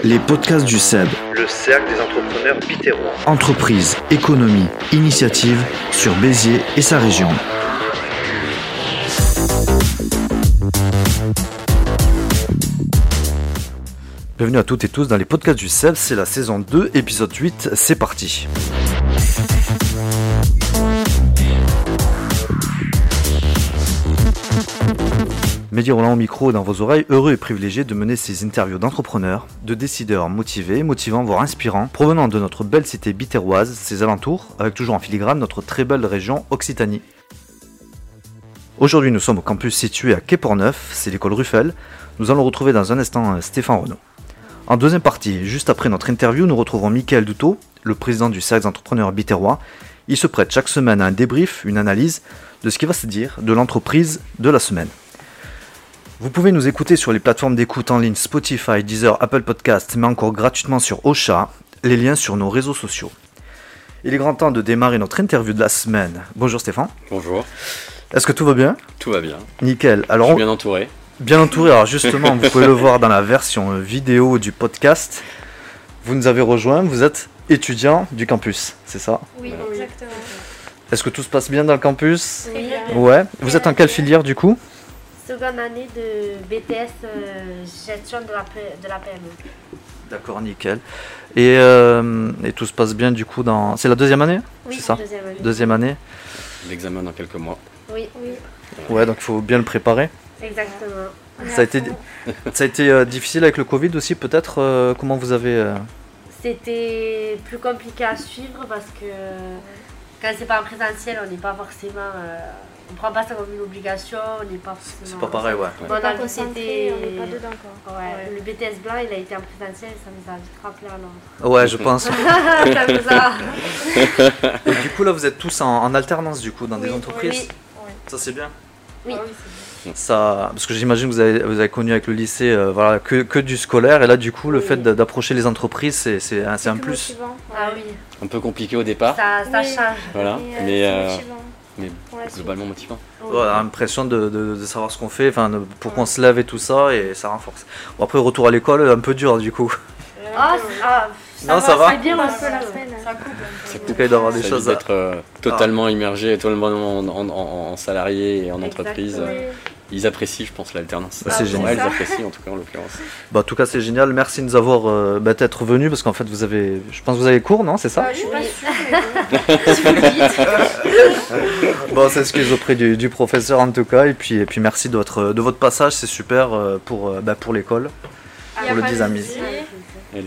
Les podcasts du CEB. Le cercle des entrepreneurs bitérois. Entreprise, économie, initiative sur Béziers et sa région. Bienvenue à toutes et tous dans les podcasts du CEB, c'est la saison 2, épisode 8, c'est parti. Mehdi Roland au micro dans vos oreilles, heureux et privilégié de mener ces interviews d'entrepreneurs, de décideurs motivés, motivants, voire inspirants, provenant de notre belle cité bitéroise, ses alentours, avec toujours en filigrane notre très belle région Occitanie. Aujourd'hui, nous sommes au campus situé à Quai Portneuf, c'est l'école Ruffel. Nous allons retrouver dans un instant Stéphane Renaud. En deuxième partie, juste après notre interview, nous retrouvons Michael Doutot, le président du cercle d'entrepreneurs bitérois. Il se prête chaque semaine à un débrief, une analyse de ce qui va se dire de l'entreprise de la semaine. Vous pouvez nous écouter sur les plateformes d'écoute en ligne Spotify, Deezer, Apple Podcast, mais encore gratuitement sur Ocha, les liens sur nos réseaux sociaux. Il est grand temps de démarrer notre interview de la semaine. Bonjour Stéphane. Bonjour. Est-ce que tout va bien? Tout va bien. Nickel. Alors, Je suis bien entouré. Bien entouré. Alors justement, vous pouvez le voir dans la version vidéo du podcast. Vous nous avez rejoint, vous êtes étudiant du campus, c'est ça? Oui, exactement. Est-ce que tout se passe bien dans le campus? Oui. Ouais. Vous êtes en quelle filière du coup? Seconde année de BTS euh, gestion de la, P- de la PME. D'accord, nickel. Et, euh, et tout se passe bien du coup dans... C'est la deuxième année? Oui, C'est ça? deuxième année. Deuxième année? L'examen dans quelques mois. Oui, oui, Ouais, donc il faut bien le préparer. exactement. Ça a été, ça a été euh, difficile avec le Covid aussi peut-être euh, Comment vous avez... euh, C'était plus compliqué à suivre parce que quand c'est pas en présentiel, on n'est pas forcément. On prend pas ça comme une obligation, on n'est pas forcément. C'est pas pareil, ouais. Bon, dans le concentré, BTS, on n'est pas dedans quoi. Ouais, le BTS blanc, il a été en présentiel, ça nous a vite rappelé à l'ordre. Ouais, je pense. ça nous a. Et du coup là vous êtes tous en, en alternance du coup dans des entreprises oui. Ça c'est bien Oui. ça, parce que j'imagine que vous avez, vous avez connu avec le lycée euh, voilà, que, que du scolaire, et là du coup le Oui. fait d'a- d'approcher les entreprises, c'est, c'est un, c'est un plus motivant. Ah oui, Un peu compliqué au départ, ça, ça Oui. change. voilà, euh, mais, c'est euh, motivant mais globalement motivant. Ouais, l'impression de, de- de savoir ce qu'on fait, enfin, de- pour qu'on se lève et tout ça, et ça renforce. Bon, après, retour à l'école, un peu dur du coup. Ah, ah, Non, ça va C'est bien Un peu la semaine. Ça coupe. Ça En tout cas, il doit y avoir des Ça choses d'être euh, totalement immergé, totalement en, en- en- en salarié et en entreprise. Exactement. Euh, Ils apprécient, je pense, l'alternance. Bah, c'est génial. Ils apprécient en tout cas en l'occurrence. Bah, en tout cas, c'est génial. Merci de nous avoir euh, bah, d'être venus, parce qu'en fait, vous avez. Je pense que vous avez cours, non C'est ça? Ah, je suis pas sûre. bon. Bon, c'est excuse auprès du, du professeur en tout cas, et puis, et puis merci de votre, de votre passage, c'est super euh, pour, euh, bah, pour l'école. Y a Pour le dynamisme.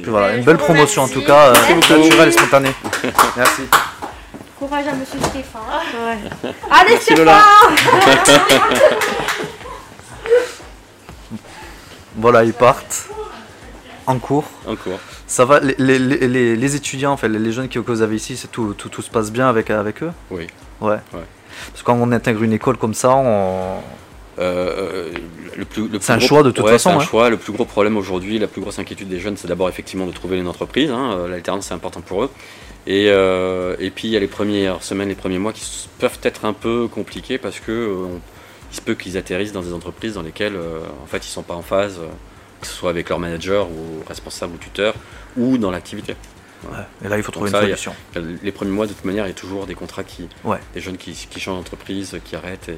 voilà, une belle promotion en tout cas, euh, Merci. naturelle et spontanée. Merci. Courage à monsieur Stéphane. Allez, Merci Stéphane Lola. Voilà, ils partent en cours. En cours. Ça va, les, les, les- les- étudiants, enfin, les les jeunes que vous avez ici, c'est tout, tout, tout se passe bien avec, avec eux? Oui. Ouais. Ouais. Parce que quand on intègre une école comme ça, on... Euh, euh, le plus, le plus C'est un gros- choix de toute ouais, façon, C'est un hein. choix. Le plus gros problème aujourd'hui, la plus grosse inquiétude des jeunes, c'est d'abord effectivement de trouver une entreprise. hein. Euh, L'alternance, c'est important pour eux. Et, euh, et puis il y a les premières semaines, les premiers mois qui peuvent être un peu compliqués parce que euh, on- il se peut qu'ils atterrissent dans des entreprises dans lesquelles euh, en fait ils sont pas en phase, euh, que ce soit avec leur manager ou responsable ou tuteur ou dans l'activité. Ouais. Et là, il faut trouver ça, une a- solution. Les premiers mois, de toute manière, il y a toujours des contrats qui, Ouais. des jeunes qui, qui changent d'entreprise, qui arrêtent et-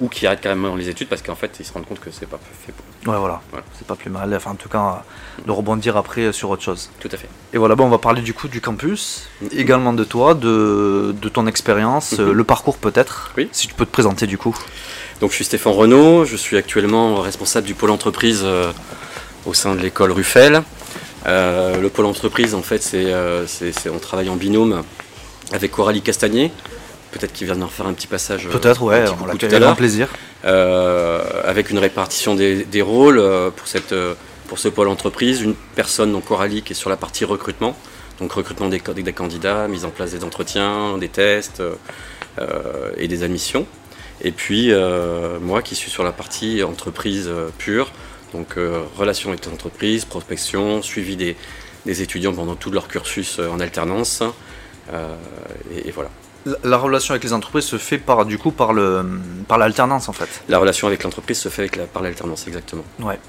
ou qui arrêtent carrément les études parce qu'en fait ils se rendent compte que c'est pas fait pour eux. Ouais, voilà. Voilà. C'est pas plus mal. Enfin, en tout cas, de rebondir après sur autre chose. Tout à fait. Et voilà, bon, on va parler du coup du campus, Mhm. également de toi, de, de ton expérience, Mhm. le parcours peut-être. Oui. Si tu peux te présenter du coup. Donc je suis Stéphane Renaud, je suis actuellement responsable du pôle entreprise euh, au sein de l'école Ruffel. Euh, le pôle entreprise, en fait, c'est, euh, c'est- on travaille en binôme avec Coralie Castagnier. Peut-être qu'il vient d'en faire un petit passage. Peut-être, ouais, on l'a tout à l'heure. plaisir. Avec une répartition des, des rôles pour, cette, pour ce pôle entreprise. Une personne, donc Coralie, qui est sur la partie recrutement. Donc recrutement des, des- candidats, mise en place des entretiens, des tests et des admissions. Et puis euh, moi qui suis sur la partie entreprise euh, pure, donc euh, relations avec les entreprises, prospection, suivi des, des étudiants pendant tout leur cursus en alternance. Et, et voilà. La, la relation avec les entreprises se fait par, du coup, par, le, par l'alternance en fait. La relation avec l'entreprise se fait avec la, par l'alternance, exactement. Ouais.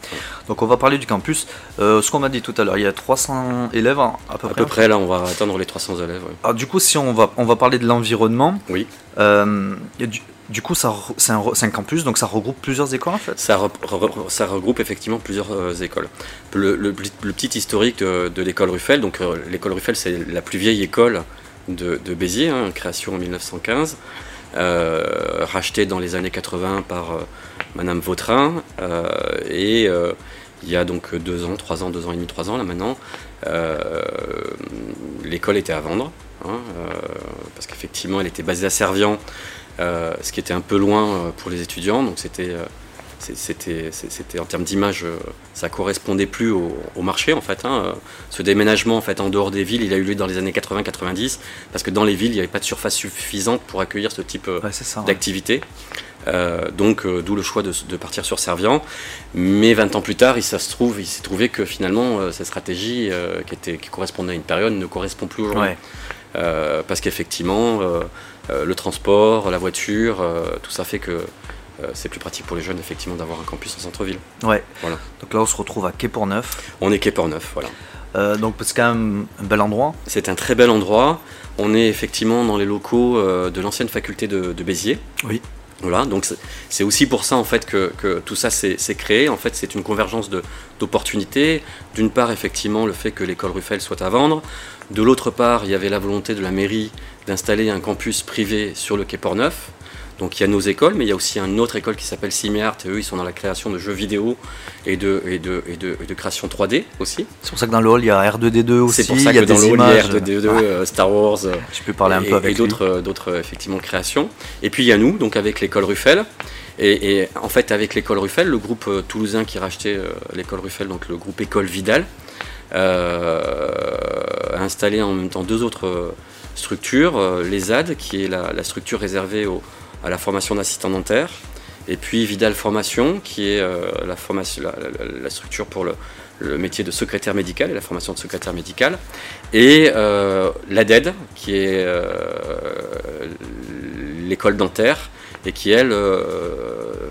Donc on va parler du campus. Euh, ce qu'on m'a dit tout à l'heure, il y a 300 élèves hein, à peu À près. peu près, là, on va atteindre les 300 élèves. ouais. Alors, du coup, si on va, on va parler de l'environnement, Oui. euh, du, du coup, c'est, un, campus, donc ça regroupe plusieurs écoles en fait? Ça, regroupe effectivement plusieurs euh, écoles. Le, le- petit historique de, l'école Ruffel, donc euh, l'école Ruffel, c'est la plus vieille école de, Béziers, hein, création en 1915, euh, rachetée dans les années 80 par Madame Vautrin, et il y a donc deux ans, trois ans, deux ans et demi, trois ans là maintenant, l'école était à vendre, hein, parce qu'effectivement elle était basée à Servian, ce qui était un peu loin euh, pour les étudiants, donc c'était euh, c'était en termes d'image, euh, ça correspondait plus au, au marché en fait. hein. Euh, Ce déménagement en fait en dehors des villes, il a eu lieu dans les années 80-90 parce que dans les villes, il n'y avait pas de surface suffisante pour accueillir ce type euh, Ouais, ouais. d'activité. Euh, donc euh, d'où le choix de, de partir sur Servian. Mais 20 ans plus tard, il, ça se trouve, il s'est trouvé que finalement euh, cette stratégie euh, qui, était, qui correspondait à une période ne correspond plus aujourd'hui. Ouais. Euh, parce qu'effectivement, euh, euh, le transport, la voiture, euh, tout ça fait que euh, c'est plus pratique pour les jeunes effectivement d'avoir un campus en centre-ville. Ouais. Voilà. Donc là, on se retrouve à Quai Portneuf. On est Quai Portneuf, voilà. Euh, donc c'est quand même un bel endroit. C'est un très bel endroit. On est effectivement dans les locaux euh, de l'ancienne faculté de, de Béziers. Oui. Voilà, donc c'est- aussi pour ça en fait que, que tout ça s'est créé. En fait, c'est une convergence d'opportunités. D'une part, effectivement, le fait que l'école Ruffel soit à vendre. De l'autre part, il y avait la volonté de la mairie d'installer un campus privé sur le quai Portneuf. Donc il y a nos écoles, mais il y a aussi une autre école qui s'appelle Simiart, et eux ils sont dans la création de jeux vidéo et de, et de, et de, et de création 3D aussi. C'est pour ça que dans le hall, il y a R2D2 aussi. C'est pour ça il y a que dans le hall, il y a images. R2D2, Ouais. euh, Star Wars, euh, Tu peux parler un et, peu avec et d'autres, euh, euh, effectivement créations. Et puis il y a nous, donc avec l'école Ruffel. Et, en fait, avec l'école Ruffel, le groupe euh, toulousain qui rachetait euh, l'école Ruffel, donc le groupe École Vidal, euh, a installé en même temps deux autres euh, structures, euh, les ZAD, qui est la, la structure réservée au- à la formation d'assistant dentaire, et puis Vidal Formation, qui est euh, la, formation, la, structure pour le, métier de secrétaire médical et la formation de secrétaire médical, et euh, l'ADED, qui est euh, l'école dentaire, et qui, elle,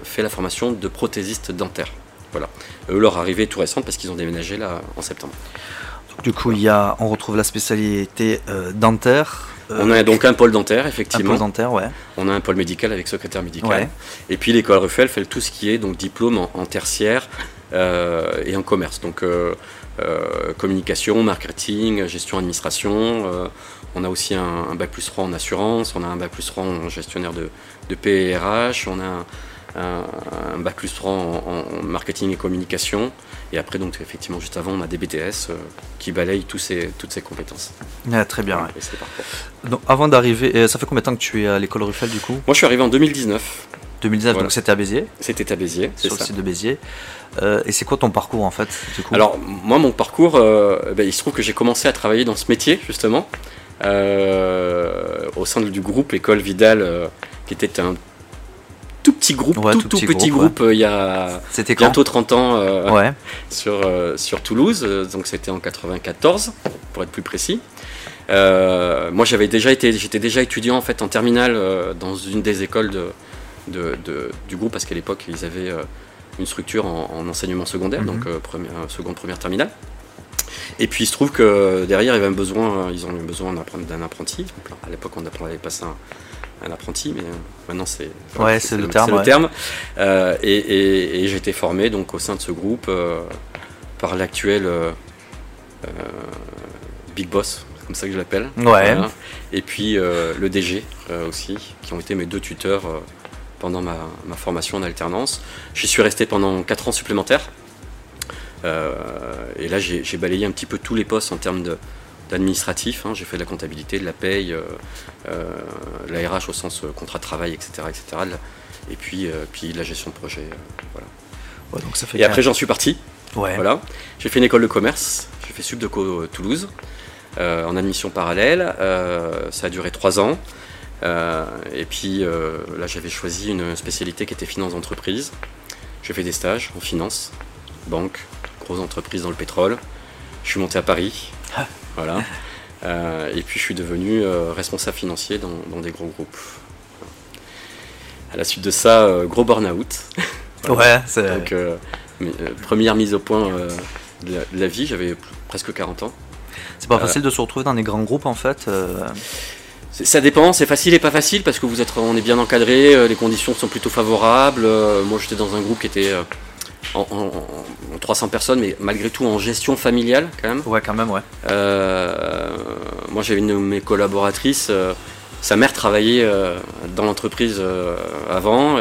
fait la formation de prothésiste dentaire. Voilà. Eux, leur arrivée est tout récente parce qu'ils ont déménagé là en septembre. Du coup, il y a, on retrouve la spécialité dentaire. Euh, On a donc un pôle dentaire, un effectivement. peu dentaire, ouais. On a un pôle médical avec secrétaire médical. Ouais. Et puis l'école Ruffel fait tout ce qui est donc diplôme en, en tertiaire euh, et en commerce. Donc euh, euh, communication, marketing, gestion, administration. on a aussi un, un bac plus 3 en assurance. On a un bac plus 3 en gestionnaire de, de PRH. On a un, un- un bac plus 3 en, marketing et communication. Et après, donc effectivement, juste avant, on a des BTS euh, qui balayent tous ces, toutes ces compétences. Ah, très bien, ouais. Donc, avant d'arriver, euh, ça fait combien de temps que tu es à l'école Ruffel, du coup? Moi, je suis arrivé en 2019. 2019, Voilà. donc c'était à Béziers, C'était à Béziers. c'est sur le ça. site de Béziers. Euh, et c'est quoi ton parcours, en fait, du coup? Alors, moi, mon parcours, euh, ben, il se trouve que j'ai commencé à travailler dans ce métier, justement, euh, au sein du groupe École Vidal, qui était un tout petit groupe, Ouais, tout, tout petit petit groupe, groupe, euh, il y a bientôt 30 ans euh, Ouais, sur, euh, sur Toulouse, donc c'était en 94, pour être plus précis. Euh, moi, j'avais déjà été, j'étais déjà étudiant en fait en terminale dans une des écoles de, de- de- du groupe parce qu'à l'époque ils avaient une structure en, en enseignement secondaire, Mhm. donc euh, première, seconde, première terminale. Et puis il se trouve que derrière il y avait un besoin, ils ont eu besoin d'un appren- d'un apprenti. À l'époque on apprenait pas ça un, un apprenti, mais euh, maintenant c'est Ouais, c'est le terme. Euh, et et- et j'ai été formé donc au sein de ce groupe euh, par l'actuel euh, Big Boss, comme ça que je l'appelle. Ouais. Et puis le DG aussi, qui ont été mes deux tuteurs pendant ma, ma formation en alternance. J'y suis resté pendant 4 ans supplémentaires. Et là, j'ai balayé un petit peu tous les postes en termes de- d'administratif. hein. J'ai fait de la comptabilité, de la paye, euh, euh, la RH au sens euh, contrat de travail, etc. etc. de et puis, puis de la gestion de projet. voilà. Ouais, donc ça fait Et après, j'en suis parti. ouais. Voilà. J'ai fait une école de commerce, j'ai fait Subdeco Toulouse, en admission parallèle. Ça a duré trois ans. Euh, et puis euh, là, j'avais choisi une spécialité qui était finance d'entreprise. J'ai fait des stages en finance, banque, grosse entreprise dans le pétrole. Je suis monté à Paris. Voilà. Euh, et puis je suis devenu euh, responsable financier dans, dans des gros groupes. À la suite de ça, euh, gros burn-out. Ouais, c'est. Donc, mais, première mise au point de, la, de la vie, j'avais presque 40 ans. C'est pas facile de se retrouver dans des grands groupes en fait. Ça dépend, c'est facile et pas facile parce que vous êtes, on est bien encadré, les conditions sont plutôt favorables. Moi j'étais dans un groupe qui était en, en- en 300 personnes, mais malgré tout en gestion familiale quand même. Ouais, quand même, ouais. Euh, moi j'avais une de mes collaboratrices, euh, sa mère travaillait euh, dans l'entreprise euh, avant.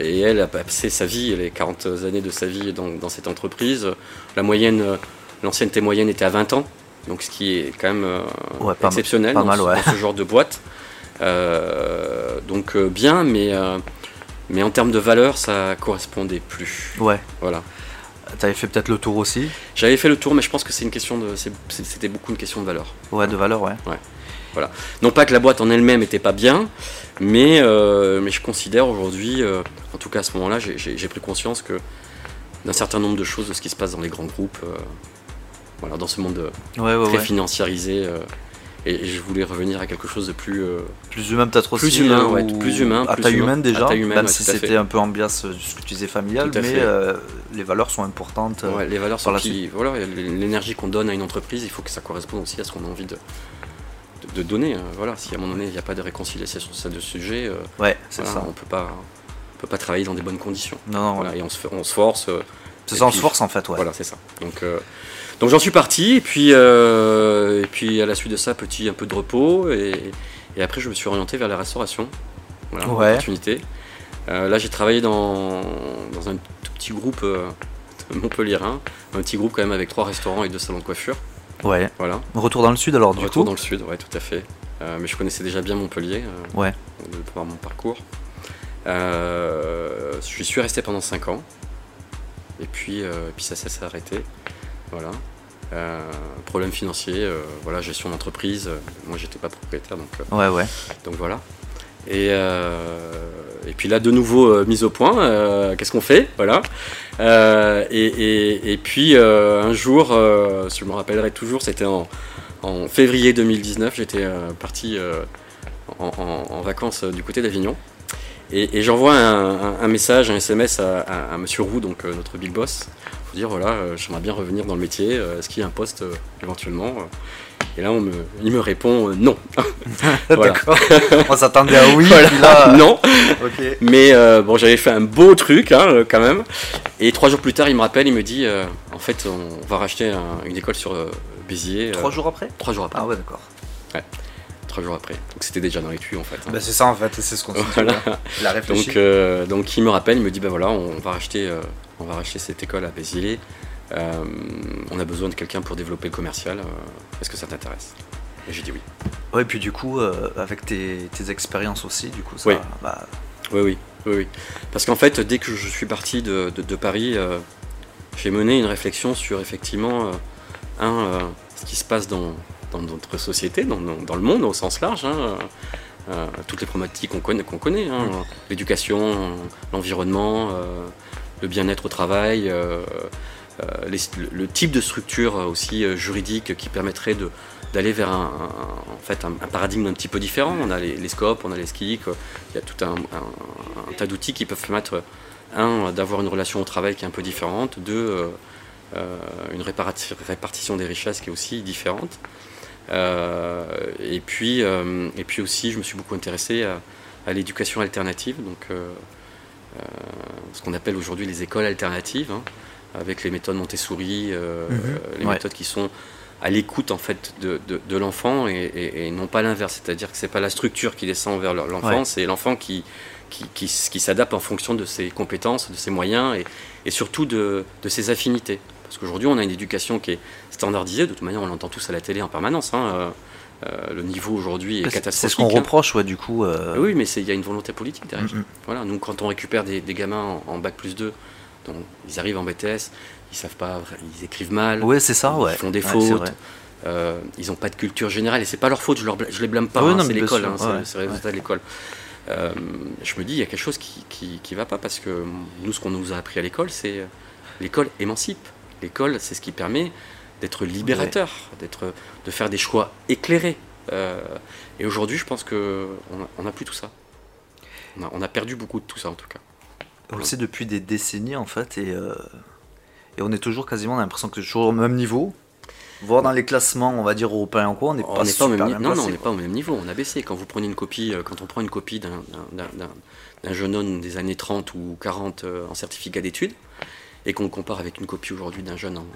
et elle a passé sa vie, les 40 années de sa vie dans, dans cette entreprise. La moyenne, l'ancienneté moyenne était à 20 ans, donc ce qui est quand même Ouais, pas mal- exceptionnel pas mal, ce, ouais. dans ce genre de boîte. Donc bien, mais, mais en termes de valeur, ça correspondait plus. Ouais. Voilà. T'avais fait peut-être le tour aussi. J'avais fait le tour, mais je pense que c'est une question de, c'était beaucoup une question de valeur. Ouais, de valeur, ouais. Non pas que la boîte en elle-même n'était pas bien, mais, euh, mais je considère aujourd'hui, euh, en tout cas à ce moment-là, j'ai- pris conscience que d'un certain nombre de choses de ce qui se passe dans les grands groupes, euh, voilà, dans ce monde Ouais, ouais, très ouais. financiarisé, et, je voulais revenir à quelque chose de plus... euh, Plus humain peut-être aussi. Plus humain, euh, ouais, ou- plus humain, À plus taille humain. humaine déjà, taille humaine, même ouais, si c'était un peu ambiance, euh, ce que tu disais familial, mais euh, les valeurs sont importantes. ouais, les valeurs sont la qui, voilà, l'énergie qu'on donne à une entreprise, il faut que ça corresponde aussi à ce qu'on a envie de, de, de donner. euh, Voilà, si à un moment donné il n'y a pas de réconciliation sur ce sujet, euh, Ouais, c'est voilà, ça. on peut pas, on peut pas travailler dans des bonnes conditions. Non, non, Voilà, et on se, fait- on se force. c'est ça, on se force en fait, ouais. Voilà, c'est ça. Donc, donc j'en suis parti, et puis, euh, et puis à la suite de ça, petit un peu de repos, et, et après je me suis orienté vers la restauration. Voilà, Ouais. opportunité. Euh, là, j'ai travaillé dans, dans un tout petit groupe euh, montpelliérain, un petit groupe quand même avec trois restaurants et deux salons de coiffure. Ouais. Voilà. Retour dans le sud alors, du Retour coup. dans le sud, ouais, tout à fait. Euh, mais je connaissais déjà bien Montpellier, Ouais. de par mon parcours. Je suis resté pendant 5 ans. Et puis, et puis ça s'est arrêté. Voilà. Euh, problème financier, euh, voilà, gestion d'entreprise. Moi, j'étais pas propriétaire, donc, euh, Ouais, ouais. donc voilà. Et, et puis là, de nouveau, mise au point. Qu'est-ce qu'on fait? Voilà. Et, et- et puis, un jour, je me rappellerai toujours, c'était en, en février 2019, j'étais parti en, en- en vacances du côté d'Avignon. Et, et j'envoie un, un- un message, un SMS à, à- à Monsieur Roux, donc notre big boss, dire voilà, euh, j'aimerais bien revenir dans le métier, euh, est-ce qu'il y a un poste euh, éventuellement Et là, on me, il me répond euh, non. D'accord. on s'attendait à oui, Voilà. puis là. euh, non. Mais euh, bon, j'avais fait un beau truc hein, quand même. Et trois jours plus tard, il me rappelle, il me dit en fait, on va racheter un- une école sur Béziers. Trois jours après? Trois jours après. Ah ouais, d'accord. Trois jours après. Donc c'était déjà dans les tuyaux en fait. hein. Bah, c'est ça en fait, c'est ce qu'on. Voilà. a réfléchi. Donc, donc il me rappelle, il me dit bah voilà, on va racheter, on va racheter cette école à Béziers. Euh, on a besoin de quelqu'un pour développer le commercial. euh, Est-ce que ça t'intéresse? Et j'ai dit oui. Ouais, puis du coup, euh, avec tes, tes expériences aussi, du coup, ça. Oui. Bah, Oui, oui, oui, oui. Parce qu'en fait, dès que je suis parti de, de- de Paris, euh, j'ai mené une réflexion sur effectivement, un, ce qui se passe dans, dans notre société, dans, dans- dans le monde au sens large, hein, toutes les problématiques qu'on connaît, qu'on connaît hein, l'éducation, euh, l'environnement, le bien-être au travail, euh, euh, le, type de structure euh, aussi juridique qui permettrait d'aller vers un, en fait, un, paradigme un petit peu différent. On a les, scopes, on a les skis, il y a tout un, tas d'outils qui peuvent permettre, un, d'avoir une relation au travail qui est un peu différente, deux, une répartition des richesses qui est aussi différente. Et, puis, et puis aussi, je me suis beaucoup intéressé à, à l'éducation alternative, donc ce qu'on appelle aujourd'hui les écoles alternatives, hein, avec les méthodes Montessori, euh, Mhm. les Ouais. méthodes qui sont à l'écoute en fait de, de- de l'enfant et, et- et non pas l'inverse, c'est-à-dire que c'est pas la structure qui descend vers le- l'enfant, Ouais. c'est l'enfant qui, qui, qui s- qui s'adapte en fonction de ses compétences, de ses moyens et, et surtout de, de ses affinités. Parce qu'aujourd'hui, on a une éducation qui est standardisée, de toute manière, on l'entend tous à la télé en permanence. hein, euh, euh, le niveau aujourd'hui est catastrophique. c'est ce qu'on hein. reproche, ouais, du coup. euh, Oui, mais il y a une volonté politique derrière. Mm, mm. Voilà, nous, quand on récupère des, des gamins en, en bac plus 2, donc ils arrivent en BTS, ils savent pas, ils écrivent mal, Ouais, c'est ça, ils font des Ouais, fautes, euh, ils n'ont pas de culture générale et c'est pas leur faute, je, leur, je les blâme pas, hein, c'est l'école, hein, c'est ouais, c'est le résultat de l'école. Je me dis, il y a quelque chose qui, qui, qui va pas parce que nous, ce qu'on nous a appris à l'école, c'est l'école émancipe. L'école, c'est ce qui permet d'être libérateur, d'être, de faire des choix éclairés. Euh, et aujourd'hui, je pense que on n'a plus tout ça. On a, on a perdu beaucoup de tout ça en tout cas. On le sait depuis des décennies en fait, et, euh, et on est toujours quasiment, on a l'impression que c'est toujours au même niveau. Voire dans les classements, on va dire européens en quoi, on n'est pas, au même super ni- bien non, non, on n'est pas au même niveau. On a baissé. Quand vous prenez une copie, euh, quand on prend une copie d'un, d'un- d'un- d'un jeune homme des années 30 ou 40 euh, en certificat d'études, et qu'on le compare avec une copie aujourd'hui d'un jeune en,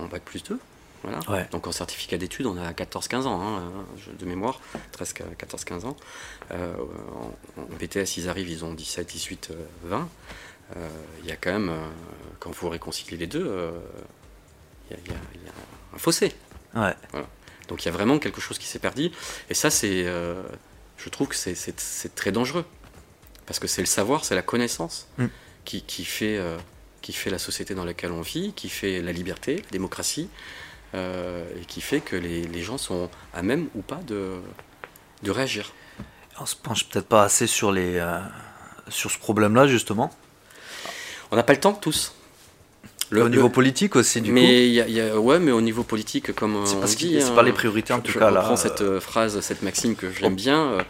en- bac plus 2, voilà. Ouais. Donc en certificat d'études, on a 14-15 ans, hein, je- de mémoire, 13 14-15 ans. Euh, en, en BTS, ils arrivent, ils ont 17, 18, euh, 20. Euh, Il y a quand même, euh, quand vous réconciliez les deux, euh, il y y y a un fossé. Ouais. Donc il y a vraiment quelque chose qui s'est perdu. Et ça, c'est, euh, je trouve que c'est, très dangereux. Parce que c'est le savoir, c'est la connaissance Mm. qui, qui fait, euh, qui fait la société dans laquelle on vit, qui fait la liberté, la démocratie, euh, et qui fait que les, les gens sont à même ou pas de, de réagir. On se penche peut-être pas assez sur, les, euh, sur ce problème-là, justement. On n'a pas le temps tous. au niveau le- politique aussi, du coup. mais il y a- il y a- ouais, mais au niveau politique, comme C'est dit, c'est hein, pas les priorités, en je- tout je cas, là. reprends cette euh, euh, phrase, cette maxime que j'aime bien.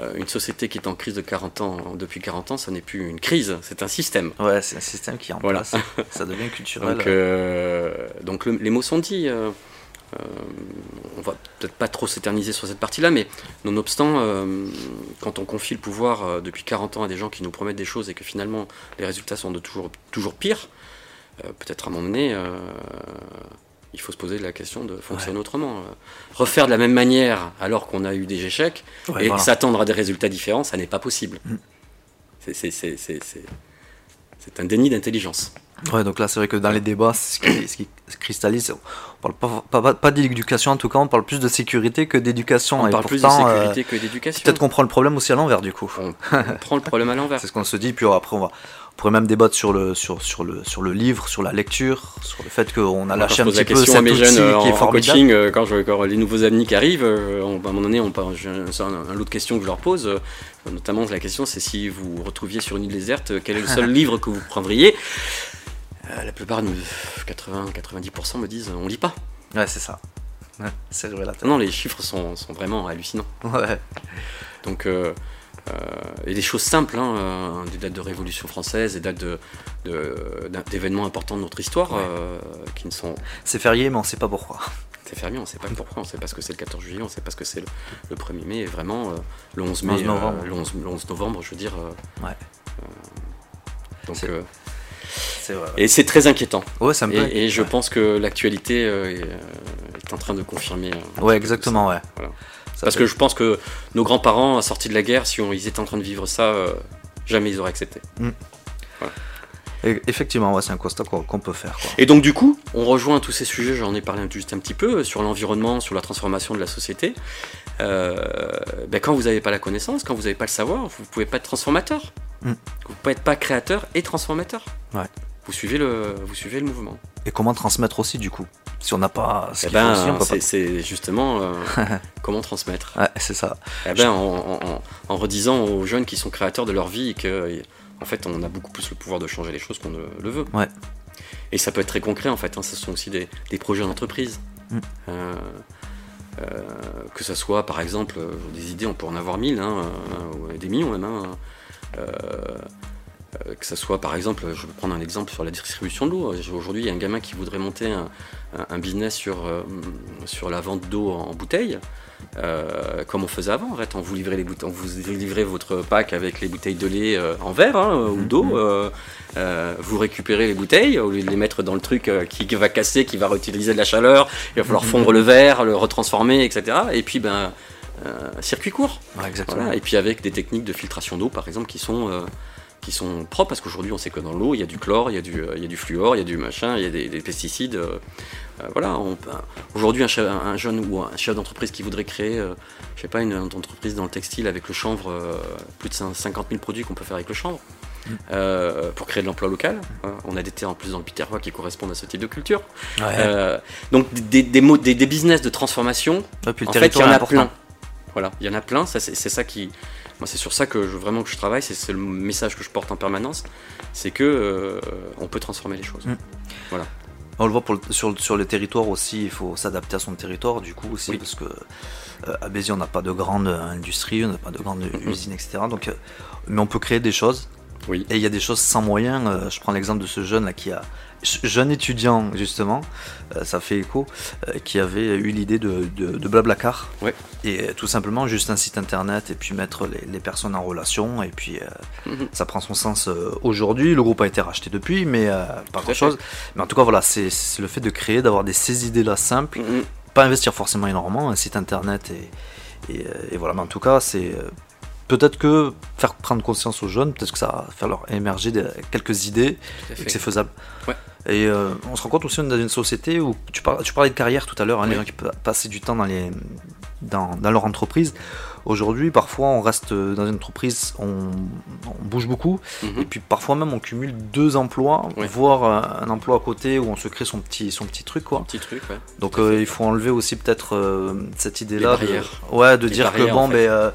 Euh, une société qui est en crise de 40 ans, depuis 40 ans, ça n'est plus une crise, c'est un système. Ouais, c'est un système qui est en Voilà. place. Ça devient culturel. Donc, euh, donc le- les mots sont dits. euh, euh, on va peut-être pas trop s'éterniser sur cette partie-là, mais nonobstant, quand on confie le pouvoir depuis 40 ans à des gens qui nous promettent des choses et que finalement les résultats sont de toujours, toujours pires, peut-être à un moment donné, il faut se poser la question de fonctionner autrement. Euh, refaire de la même manière alors qu'on a eu des échecs Ouais, et voilà. s'attendre à des résultats différents, ça n'est pas possible. Mm. C'est- un déni d'intelligence. Ouais, donc là, c'est vrai que dans les débats, ce qui, ce qui se cristallise, parle pas, pas, pas, d'éducation, en tout cas, on parle plus de sécurité que d'éducation. On et parle plus de euh, sécurité que d'éducation. Peut-être qu'on prend le problème aussi à l'envers, du coup. on, on prend le problème à l'envers. C'est ce qu'on se dit, puis après, on, va, on pourrait même débattre sur le, sur, sur, le, sur le livre, sur la lecture, sur le fait qu'on a quand lâché un petit la peu cet mes outil jeunes euh, qui est en, formidable. coaching, euh, quand, je, quand les nouveaux amis qui arrivent, euh, on- à un moment donné, on, c'est un- un lot de questions que je leur pose. euh, notamment, la question, c'est si vous vous retrouviez sur une île déserte, quel est le seul livre que vous prendriez? Euh, La plupart, nous, 80-90% me disent, on lit pas. Ouais, c'est ça. Ouais, c'est révélateur. Non, les chiffres sont, sont vraiment hallucinants. Ouais. Donc, euh, euh, et des choses simples, hein, euh, des dates de Révolution française, des dates de- de- d'un- d'événements importants de notre histoire, Ouais. qui ne sont. C'est férié, mais on sait pas pourquoi. C'est férié, on ne sait pas pourquoi, on ne sait pas ce que c'est le 14 juillet, on ne sait pas ce que c'est le, le 1er mai, et vraiment, euh, le 11 mai, 11 novembre. euh, le 11, le 11 novembre, je veux dire. euh, Ouais. donc, vrai. et c'est très inquiétant. Ouais, ça me plaît. Et, et je Ouais. pense que l'actualité euh, est, euh, est en train de confirmer. euh, Ouais, exactement, ouais. Voilà. Ça Parce fait- que je pense que nos grands-parents, sortis de la guerre, si on- ils étaient en train de vivre ça, euh, jamais ils auraient accepté. Et- Effectivement, ouais, c'est un constat qu'on peut faire. Quoi. Et donc du coup, on rejoint tous ces sujets, j'en ai parlé un- juste un petit peu, sur l'environnement, sur la transformation de la société. Euh, ben, quand vous n'avez pas la connaissance, quand vous n'avez pas le savoir, vous ne pouvez pas être transformateur. Mm. Vous ne pouvez être pas créateur et transformateur. Ouais. Vous suivez le, vous suivez le mouvement. Et comment transmettre aussi, du coup Si on n'a pas ce Eh ben, aussi, on peut c'est, c'est justement euh, comment transmettre. Ouais, c'est ça. Eh ben, en, en- en- en redisant aux jeunes qui sont créateurs de leur vie et que, en fait, on a beaucoup plus le pouvoir de changer les choses qu'on ne le veut. Ouais. Et ça peut être très concret, en fait. hein, ce sont aussi des, des projets d'entreprise. Mm. Euh, euh, que ce soit, par exemple, des idées, on peut en avoir mille, hein, ou des millions même. hein. Euh, euh, que ce soit, par exemple, je vais prendre un exemple sur la distribution de l'eau. Aujourd'hui, il y a un gamin qui voudrait monter un, un- business sur, euh, sur la vente d'eau en bouteille. Euh, comme on faisait avant, en fait, on vous livrez les on vous votre pack avec les bouteilles de lait euh, en verre hein, ou d'eau. euh, euh, vous récupérez les bouteilles au lieu de les mettre dans le truc euh, qui, qui va casser, qui va réutiliser de la chaleur. Il va falloir fondre le verre, le retransformer, etc. Et puis, ben, euh, circuit court. Ouais, exactement. Voilà. Et puis avec des techniques de filtration d'eau, par exemple, qui sont euh, qui sont propres, parce qu'aujourd'hui on sait que dans l'eau il y a du chlore, il y a du, euh, il y a du fluor, il y a du machin, il y a des, des pesticides. euh, euh, voilà, aujourd'hui un, chef- un jeune ou un chef d'entreprise qui voudrait créer, euh, je sais pas, une, entreprise dans le textile avec le chanvre, euh, plus de 50 000 produits qu'on peut faire avec le chanvre. euh, pour créer de l'emploi local. Hein, On a des terres en plus dans le Piterrois qui correspondent à ce type de culture. Ouais. Euh, donc des, des, des, des business de transformation Et puis le en fait, il y en a important. plein. Voilà, il y en a plein. Ça, c'est ça qui, moi, c'est sur ça que je, vraiment que je travaille. C'est le message que je porte en permanence. C'est que euh, on peut transformer les choses. Mm. On le voit pour le- sur, le- sur le territoire aussi, il faut s'adapter à son territoire du coup aussi Oui. parce que euh, à Béziers on n'a pas de grande euh, industrie, on n'a pas de grande usine, etc. Donc, euh, mais on peut créer des choses. Oui. Et il y a des choses sans moyens. je prends l'exemple de ce jeune là qui a jeune étudiant justement, euh, ça fait écho, euh, qui avait eu l'idée de, de, de Blablacar. Ouais. Et euh, tout simplement juste un site internet et puis mettre les, les personnes en relation et puis Mhm. ça prend son sens aujourd'hui. Le groupe a été racheté depuis, mais pas à grand chose. Mais en tout cas voilà, c'est le fait de créer, d'avoir des ces idées là simples, Mhm. pas investir forcément énormément, un site internet et, et, et voilà. Mais en tout cas c'est peut-être que faire prendre conscience aux jeunes, peut-être que ça va faire leur émerger des- quelques idées et que c'est faisable. Ouais. Et euh, on se rend compte aussi on est dans une société où tu, par- tu parlais de carrière tout à l'heure, hein, les gens qui peuvent passer du temps dans, les, dans, dans leur entreprise. Aujourd'hui, parfois, on reste dans une entreprise, on, on bouge beaucoup, Mhm. et puis parfois même on cumule deux emplois, Ouais. voire euh, un emploi à côté où on se crée son petit, son petit truc, quoi. petit truc, ouais. Donc euh, il faut enlever aussi peut-être euh, cette idée-là. De- ouais, de Les dire que bon, ben, euh,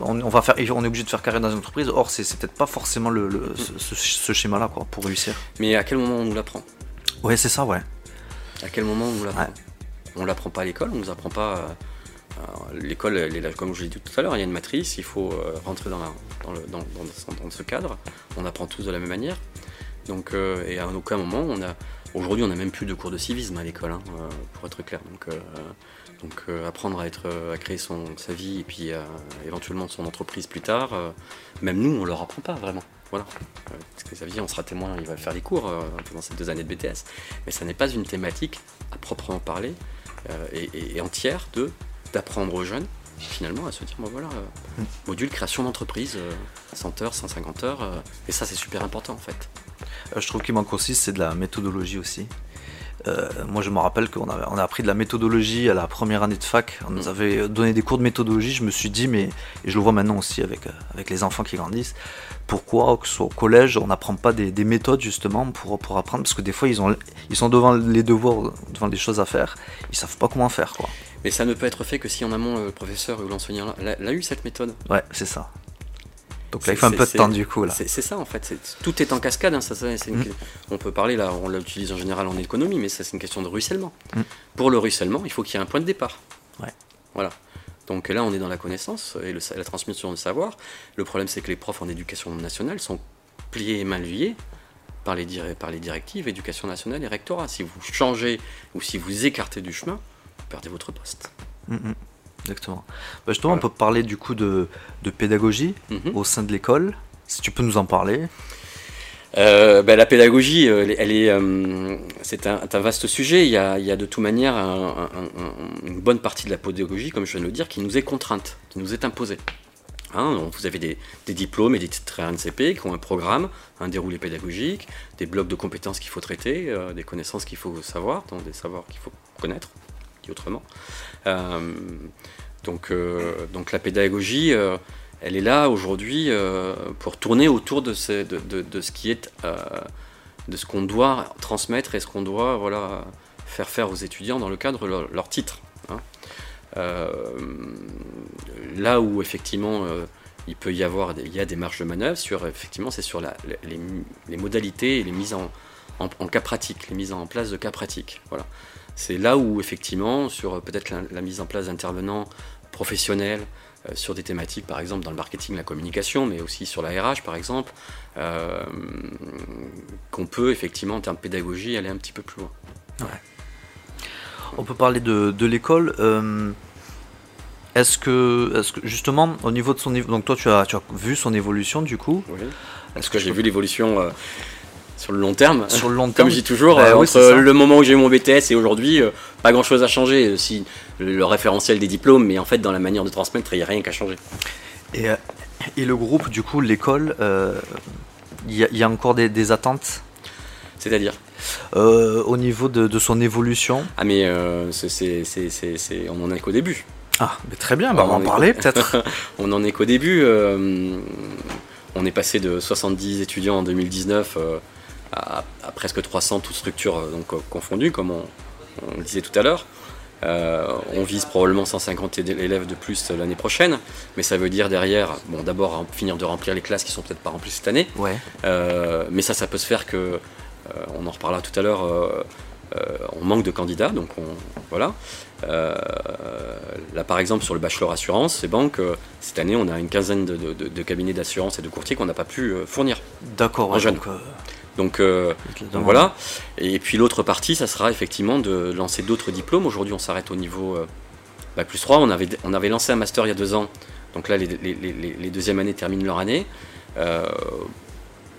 on, on va faire, on est obligé de faire carrière dans une entreprise. Or, c'est c'est peut-être pas forcément le, ce- ce schéma-là, quoi, pour réussir. Mais à quel moment on nous l'apprend? Ouais, c'est ça, ouais. À quel moment on nous l'apprend? Ouais. On l'apprend pas à l'école, on nous apprend pas. L'école, comme je l'ai dit tout à l'heure, il y a une matrice, il faut euh, rentrer dans, ce cadre. On apprend tous de la même manière. Donc, euh, et à aucun moment. Aujourd'hui, on n'a même plus de cours de civisme à l'école, hein, euh, pour être clair. Donc, apprendre à, créer son, sa vie et puis éventuellement son entreprise plus tard, même nous, on leur apprend pas vraiment. Voilà. Parce que sa vie, on sera témoin, il va faire des cours pendant ces deux années de BTS. Mais ça n'est pas une thématique à proprement parler et entière de d'apprendre aux jeunes finalement à se dire bon voilà euh, module création d'entreprise euh, 100 heures 150 heures euh, et ça c'est super important en fait Euh, je trouve qu'il manque aussi, c'est de la méthodologie aussi. Euh, moi, je me rappelle qu'on a, on a appris de la méthodologie à la première année de fac. On nous Mm. avait donné des cours de méthodologie. Je me suis dit, mais et je le vois maintenant aussi avec, euh, avec les enfants qui grandissent, pourquoi, que ce soit au collège, on n'apprend pas des, des méthodes justement pour, pour apprendre? Parce que des fois, ils, ont, ils sont devant les devoirs, devant des choses à faire, ils savent pas comment faire. Quoi. Mais ça ne peut être fait que si en amont euh, le professeur ou l'enseignant l'a, eu cette méthode Ouais, c'est ça. Donc là, il faut un peu de temps du coup. C'est, ça en fait tout est en cascade hein, ça, ça, c'est une- Mm. on peut parler là on l'utilise en général en économie mais ça c'est une question de ruissellement Mm. pour le ruissellement il faut qu'il y ait un point de départ Ouais. voilà donc là on est dans la connaissance et le- la transmission de savoir le problème c'est que les profs en éducation nationale sont pliés et mal liés par les, par les directives éducation nationale et rectorat. Si vous changez ou si vous écartez du chemin, perdez votre poste. Mm, mm. Exactement. Bah, justement, Voilà. on peut parler du coup de, de pédagogie Mhm. au sein de l'école. Si tu peux nous en parler. Euh, ben, la pédagogie, euh, elle est, euh, c'est un, un vaste sujet. Il y a, il y a de toute manière un- un- un- une bonne partie de la pédagogie, comme je viens de le dire, qui nous est contrainte, qui nous est imposée. Hein, vous avez des, des diplômes et des titres RNCP qui ont un programme, un déroulé pédagogique, des blocs de compétences qu'il faut traiter, euh, des connaissances qu'il faut savoir, donc des savoirs qu'il faut connaître, autrement. Euh, donc, euh, donc la pédagogie, euh, elle est là aujourd'hui pour tourner autour de ce, de, ce qui est, de ce qu'on doit transmettre et ce qu'on doit voilà, faire faire aux étudiants dans le cadre de leur, titre. hein. Là où effectivement il peut y avoir des, il y a des marges de manœuvre sur effectivement c'est sur la, les, les modalités et les mises en, en, en cas pratique, les mises en place de cas pratiques. Voilà. C'est là où effectivement sur euh, peut-être la, la mise en place d'intervenants professionnels euh, sur des thématiques par exemple dans le marketing, la communication, mais aussi sur la RH par exemple, euh, qu'on peut effectivement en termes de pédagogie aller un petit peu plus loin. On peut parler de, de l'école. euh, est-ce que, justement au niveau de son niveau, donc toi tu as, tu as vu son évolution du coup? Oui. Est-ce que j'ai vu l'évolution euh, sur le long terme. sur le long terme Comme je dis toujours, Bah euh, oui, entre le moment où j'ai eu mon BTS et aujourd'hui, euh, pas grand chose a changé. euh, Si le, référentiel des diplômes, mais en fait, dans la manière de transmettre, il n'y a rien qui a changé. et, et le groupe du coup l'école, euh, il y, a- il y a encore des, des attentes? C'est-à-dire? Euh, au niveau de, de son évolution? Ah, mais c'est, c'est- c'est- c'est- c'est- on en est qu'au début. Ah, mais très bien, bah, on va On en est- parler peut-être. On en est qu'au début. euh, on est passé de 70 étudiants en 2019 euh, à, à presque 300, toutes structures euh, donc, euh, confondues, comme on, disait tout à l'heure. Euh, on vise probablement 150 éd- élèves de plus l'année prochaine, mais ça veut dire derrière, bon, d'abord finir de remplir les classes qui sont peut-être pas remplies cette année, ouais. Euh, mais ça, ça peut se faire que, euh, on en reparlera tout à l'heure, on manque de candidats, donc on, voilà. là, par exemple, sur le bachelor assurance, c'est banques, cette année, on a une quinzaine de, cabinets d'assurance et de courtiers qu'on n'a pas pu fournir. D'accord, en Donc, donc, voilà. Et puis l'autre partie, ça sera effectivement de lancer d'autres diplômes. Aujourd'hui, on s'arrête au niveau Bac plus 3. On avait, on avait lancé un master il y a deux ans. Donc là, les, les, deuxièmes années terminent leur année. Euh,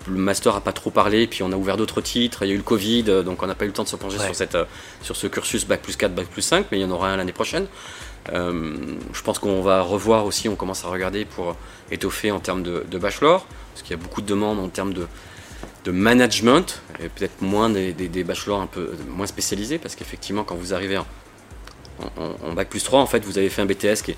le master n'a pas trop parlé, puis on a ouvert d'autres titres. Il y a eu le Covid, donc on n'a pas eu le temps de se plonger sur, cette, euh, sur ce cursus Bac plus 4, Bac plus 5, mais il y en aura un l'année prochaine. Euh, je pense qu'on va revoir aussi, on commence à regarder pour étoffer en termes de, bachelor, parce qu'il y a beaucoup de demandes en termes de, de management, et peut-être moins des, des, bachelors un peu moins spécialisés, parce qu'effectivement, quand vous arrivez en, en, bac plus 3, en fait, vous avez fait un BTS qui est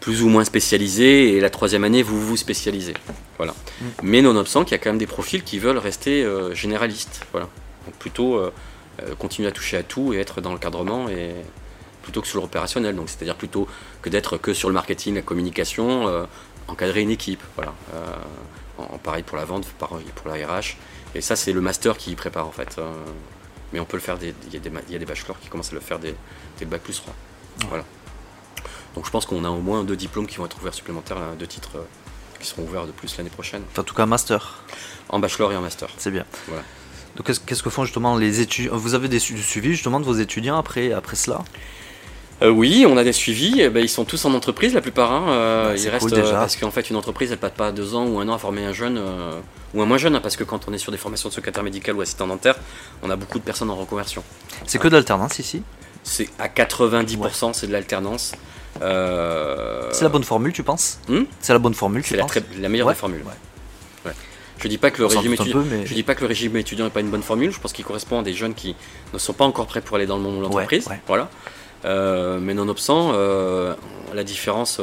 plus ou moins spécialisé et la troisième année, vous vous spécialisez. Voilà. Mm. Mais nonobstant qu'il y a quand même des profils qui veulent rester euh, généralistes. Voilà. Donc plutôt euh, euh, continuer à toucher à tout et être dans le cadrement et plutôt que sur l'opérationnel. Donc c'est-à-dire plutôt que d'être que sur le marketing, la communication, encadrer une équipe. Voilà. En, pareil pour la vente, pareil pour la RH. Et ça, c'est le master qui y prépare en fait mais on peut le faire, il y, a des bachelors qui commencent à le faire dès, le bac plus 3. Voilà. Donc je pense qu'on a au moins deux diplômes qui vont être ouverts supplémentaires, deux titres euh, qui seront ouverts de plus l'année prochaine. en tout cas, master. En bachelor et en master. C'est bien. Voilà. Donc qu'est-ce que font justement les étudiants? Vous avez des suivis justement de vos étudiants après, après cela? Euh, oui, on a des suivis. Eh ben, ils sont tous en entreprise, la plupart. Hein. Euh, ils restent déjà. parce qu'en fait, une entreprise, elle ne pas deux ans ou un an à former un jeune ou un moins jeune, hein, parce que quand on est sur des formations de secrétaire médical ou assistant dentaire, on a beaucoup de personnes en reconversion. C'est que de l'alternance ici? C'est à 90%, c'est de l'alternance. Euh, c'est la bonne formule, tu penses? Hmm? C'est la bonne formule, C'est la, la, meilleure des formules. Je dis pas que le régime étudiant, je dis pas que le régime étudiant n'est pas une bonne formule. Je pense qu'il correspond à des jeunes qui ne sont pas encore prêts pour aller dans le monde de l'entreprise. Voilà. Euh, mais nonobstant, euh, la différence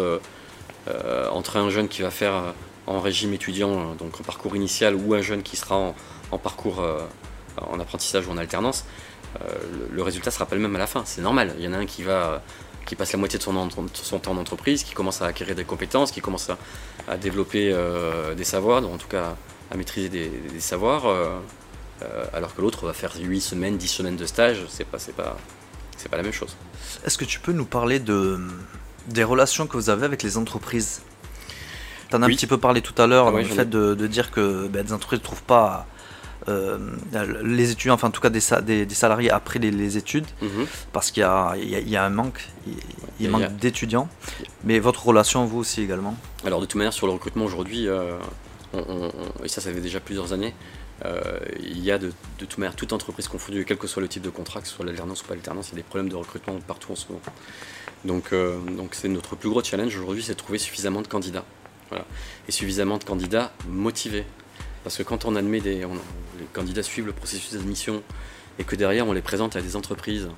entre un jeune qui va faire en régime étudiant, euh, donc en parcours initial, ou un jeune qui sera en, parcours euh, en apprentissage ou en alternance, euh, le, résultat sera pas le même à la fin. C'est normal. Il y en a un qui passe la moitié de son, temps en entreprise, qui commence à acquérir des compétences, qui commence à, développer des savoirs, en tout cas à maîtriser des, savoirs, alors que l'autre va faire 8 semaines, 10 semaines de stage, c'est pas, pas, pas la même chose. Est-ce que tu peux nous parler de, des relations que vous avez avec les entreprises? Tu en as un petit peu parlé tout à l'heure, le fait de, dire que ben, des entreprises ne trouvent pas euh, les étudiants, enfin en tout cas des, des, salariés après les, études, mhm. parce qu'il y a, y a, un manque, il, manque d'étudiants. Mais votre relation, vous aussi également? Alors de toute manière, sur le recrutement aujourd'hui, euh, et ça, ça fait déjà plusieurs années, euh, il y a de, de, toute manière toute entreprise confondue, quel que soit le type de contrat, que ce soit l'alternance ou pas l'alternance, il y a des problèmes de recrutement partout en ce moment. Donc donc c'est notre plus gros challenge aujourd'hui, c'est de trouver suffisamment de candidats. Et suffisamment de candidats motivés. Parce que quand on admet des. les candidats suivent le processus d'admission et que derrière on les présente à des entreprises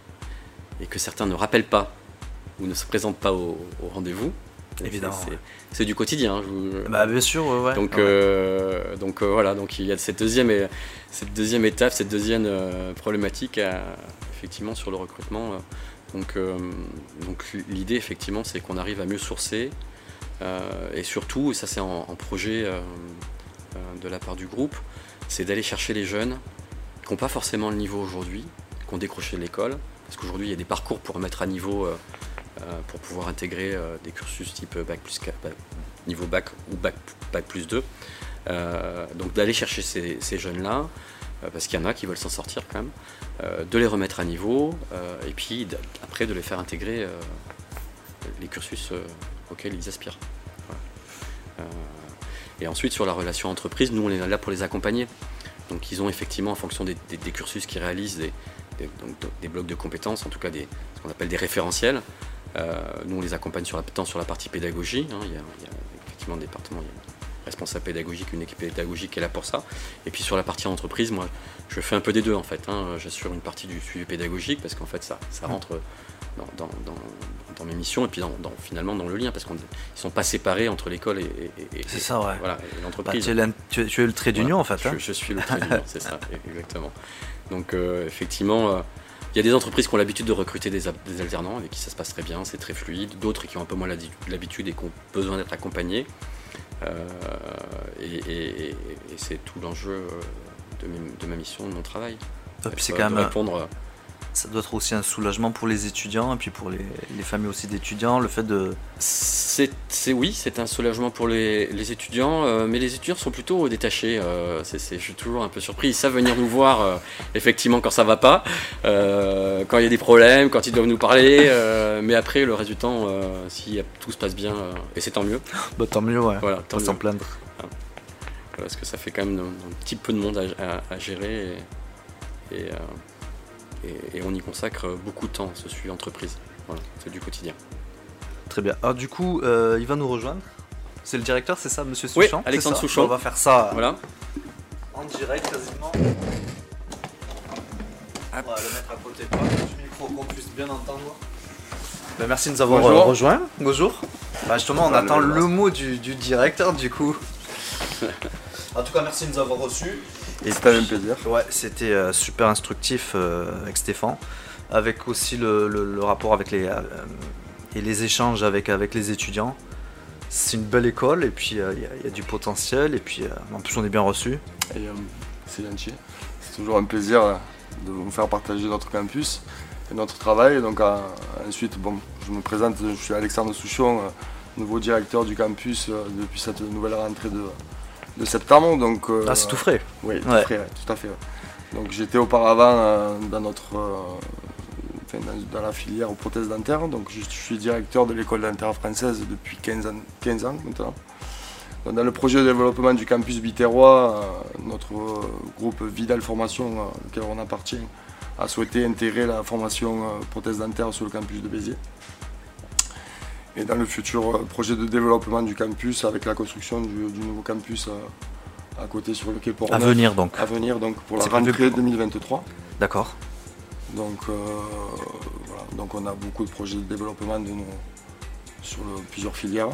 et que certains ne rappellent pas ou ne se présentent pas au, rendez-vous, Évidemment. C'est du quotidien. Bah, bien sûr, ouais. Donc, euh, donc euh, voilà, donc il y a cette deuxième, cette deuxième étape, cette deuxième euh, problématique effectivement sur le recrutement. donc donc l'idée effectivement, c'est qu'on arrive à mieux sourcer, euh, et surtout, et ça c'est en, projet euh, euh, de la part du groupe, c'est d'aller chercher les jeunes qui n'ont pas forcément le niveau aujourd'hui, qui ont décroché de l'école, parce qu'aujourd'hui il y a des parcours pour mettre à niveau, pour pouvoir intégrer des cursus type bac plus 4, niveau bac ou bac, bac plus 2. donc d'aller chercher ces, jeunes-là, parce qu'il y en a qui veulent s'en sortir quand même, de les remettre à niveau, et puis après de les faire intégrer les cursus auxquels ils aspirent. Euh, et ensuite, sur la relation entreprise, nous, on est là pour les accompagner. Donc, ils ont effectivement, en fonction des, cursus qu'ils réalisent, des, blocs de compétences, en tout cas ce qu'on appelle des référentiels. Euh, nous, on les accompagne sur la, tant sur la partie pédagogie. Hein. il, y a, effectivement un département, il y a un responsable pédagogique, une équipe pédagogique qui est là pour ça. Et puis sur la partie entreprise, moi, je fais un peu des deux en fait. Hein. J'assure une partie du suivi pédagogique parce qu'en fait, ça, ça rentre dans, dans, mes missions et puis dans, finalement dans le lien parce qu'ils ne sont pas séparés entre l'école et, c'est ça, ouais. voilà, l'entreprise. Bah, tu, es le trait d'union en fait. Hein. Je, suis le trait d'union, c'est ça, exactement. Donc euh, effectivement, euh, il y a des entreprises qui ont l'habitude de recruter des, alternants avec qui ça se passe très bien, c'est très fluide. D'autres qui ont un peu moins l'habitude et qui ont besoin d'être accompagnés. Euh, et, c'est tout l'enjeu de, ma mission, de mon travail. c'est quand même répondre Ça doit être aussi un soulagement pour les étudiants et puis pour les, les familles aussi d'étudiants, le fait de... C'est c'est- oui, c'est un soulagement pour les, les étudiants, euh, mais les étudiants sont plutôt détachés. euh, c'est- c'est- je suis toujours un peu surpris. Ils savent venir nous voir, euh, effectivement, quand ça va pas, euh, quand il y a des problèmes, quand ils doivent nous parler. euh, mais après, le reste du temps, euh, si tout se passe bien, euh, et c'est tant mieux. Bah, tant mieux, ouais. Voilà, tant mieux. s'en plaindre. Parce que ça fait quand même un, un petit peu de monde à, à- à gérer et, et, euh, et- et on y consacre beaucoup de temps, ce suivi entreprise. Voilà, c'est du quotidien. Très bien. Alors du coup, euh, il va nous rejoindre. C'est le directeur, c'est ça, monsieur Oui, Souchon? C'est Alexandre ça Souchon. On va faire ça Voilà. en direct quasiment. On va le mettre à côté de moi, du micro qu'on puisse bien entendre. Bah, merci de nous avoir Bonjour. euh, rejoints. Bonjour. Bah, justement, on attend le le mot du, du directeur du coup. en tout cas, merci de nous avoir reçus. Et C'était un plaisir. Ouais, c'était euh, super instructif euh, avec Stéphane, avec aussi le, le- le rapport avec les euh, et les échanges avec avec les étudiants. C'est une belle école et puis euh, il y a- il y, a du potentiel et puis euh, en plus on est bien reçu. Et, euh, c'est gentil. C'est toujours un plaisir de vous faire partager notre campus et notre travail. Donc euh, ensuite, bon, je me présente, je suis Alexandre Souchon, euh, nouveau directeur du campus euh, depuis cette nouvelle rentrée de, de septembre. Donc, euh, Ah, c'est tout frais. Oui, tout, Ouais. frais, ouais, tout à fait. ouais. Donc j'étais auparavant euh, dans notre euh, dans, dans la filière aux prothèses dentaires. Donc je suis directeur de l'école dentaire française depuis 15 ans, 15 ans maintenant. Donc, dans le projet de développement du campus Biterrois, notre groupe Vidal Formation, auquel on appartient, a souhaité intégrer la formation euh, prothèse dentaire sur le campus de Béziers. Et dans le futur euh, projet de développement du campus, avec la construction du, du nouveau campus euh, à côté sur le quai port À venir donc. à venir donc pour la rentrée pour- 2023. D'accord. Donc, euh, voilà. donc on a beaucoup de projets de développement de nos, sur le- plusieurs filières.